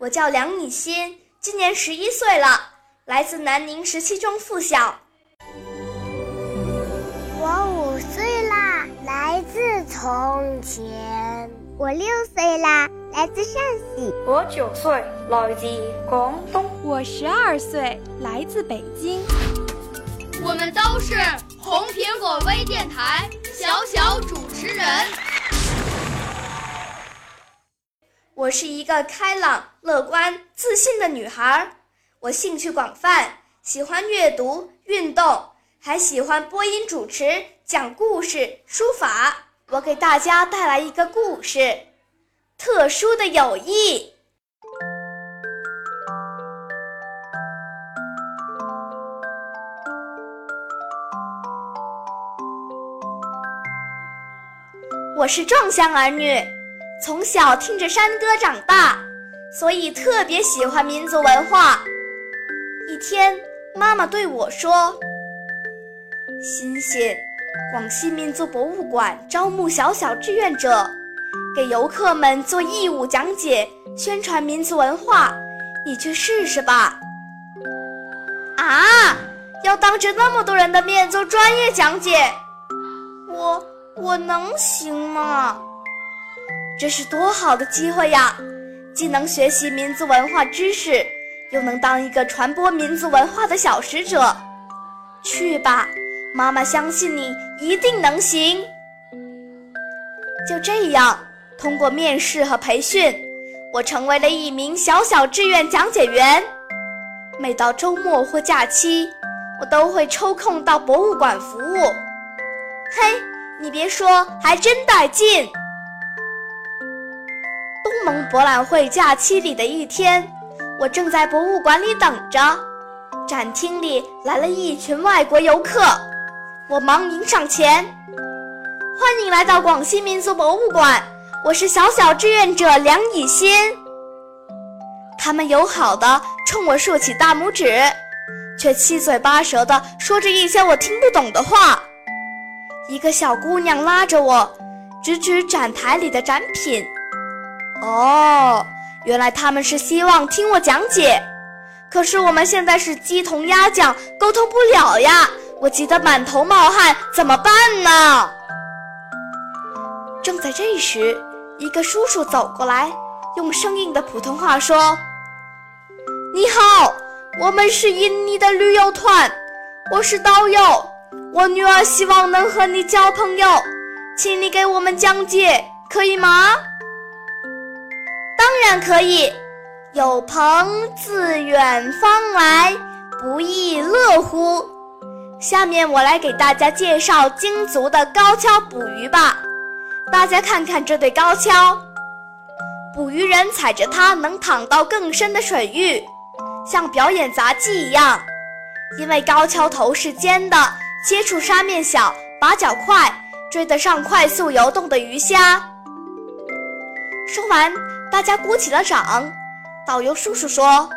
我叫梁以欣，今年十一岁了，来自南宁十七中附小。我五岁啦，来自从前。我六岁啦，来自陕西。我九岁，来自广东。我十二岁，来自北京。我们都是红苹果微电台小小主持人。我是一个开朗、乐观、自信的女孩。我兴趣广泛，喜欢阅读、运动，还喜欢播音主持、讲故事、书法。我给大家带来一个故事：特殊的友谊。我是壮乡儿女，从小听着山歌长大，所以特别喜欢民族文化。一天，妈妈对我说：“欣欣，广西民族博物馆招募小小志愿者，给游客们做义务讲解，宣传民族文化，你去试试吧。”啊，要当着那么多人的面做专业讲解，我。我能行吗？这是多好的机会呀！既能学习民族文化知识，又能当一个传播民族文化的小使者。去吧，妈妈相信你一定能行。就这样，通过面试和培训，我成为了一名小小志愿讲解员。每到周末或假期，我都会抽空到博物馆服务。嘿。你别说，还真带劲！东盟博览会假期里的一天，我正在博物馆里等着，展厅里来了一群外国游客，我忙迎上前：“欢迎来到广西民族博物馆，我是小小志愿者梁以欣。”他们友好的冲我竖起大拇指，却七嘴八舌的说着一些我听不懂的话。一个小姑娘拉着我，指指展台里的展品。哦，原来他们是希望听我讲解。可是我们现在是鸡同鸭讲，沟通不了呀！我急得满头冒汗，怎么办呢？正在这时，一个叔叔走过来，用生硬的普通话说：“你好，我们是印尼的旅游团，我是导游。”我女儿希望能和你交朋友，请你给我们讲解，可以吗？当然可以。有朋自远方来，不亦乐乎？下面我来给大家介绍鲸族的高跷捕鱼吧。大家看看这对高跷，捕鱼人踩着它能躺到更深的水域，像表演杂技一样。因为高跷头是尖的。接触沙面小，把脚快，追得上快速游动的鱼虾。说完，大家鼓起了掌。导游叔叔说：“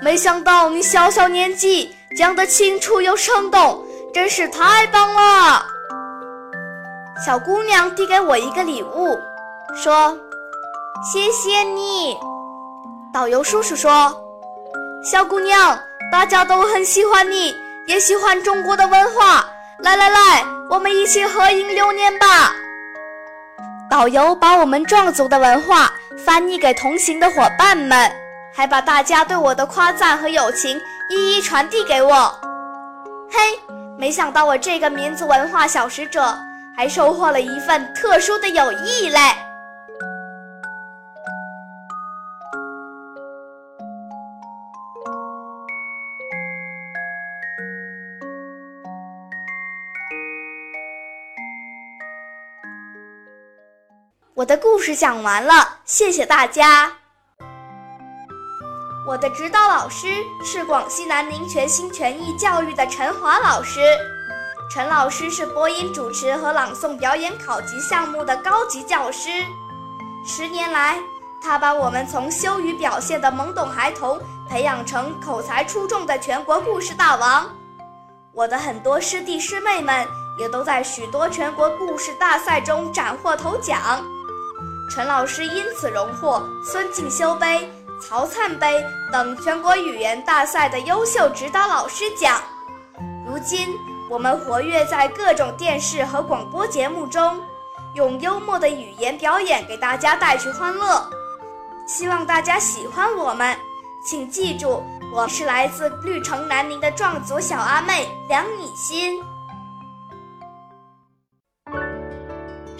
没想到你小小年纪讲得清楚又生动，真是太棒了。”小姑娘递给我一个礼物，说：“谢谢你。”导游叔叔说：“小姑娘，大家都很喜欢你。”也喜欢中国的文化，来来来，我们一起合影留念吧。导游把我们壮族的文化翻译给同行的伙伴们，还把大家对我的夸赞和友情一一传递给我。嘿，没想到我这个民族文化小使者，还收获了一份特殊的友谊嘞！我的故事讲完了，谢谢大家。我的指导老师是广西南宁全心全意教育的陈华老师。陈老师是播音主持和朗诵表演考级项目的高级教师。十年来，他把我们从羞于表现的懵懂孩童培养成口才出众的全国故事大王。我的很多师弟师妹们也都在许多全国故事大赛中斩获头奖。陈老师因此荣获孙敬修杯。曹灿杯等全国语言大赛的优秀指导老师奖。如今，我们活跃在各种电视和广播节目中，用幽默的语言表演给大家带去欢乐。希望大家喜欢我们。请记住，我是来自绿城南宁的壮族小阿妹梁米欣。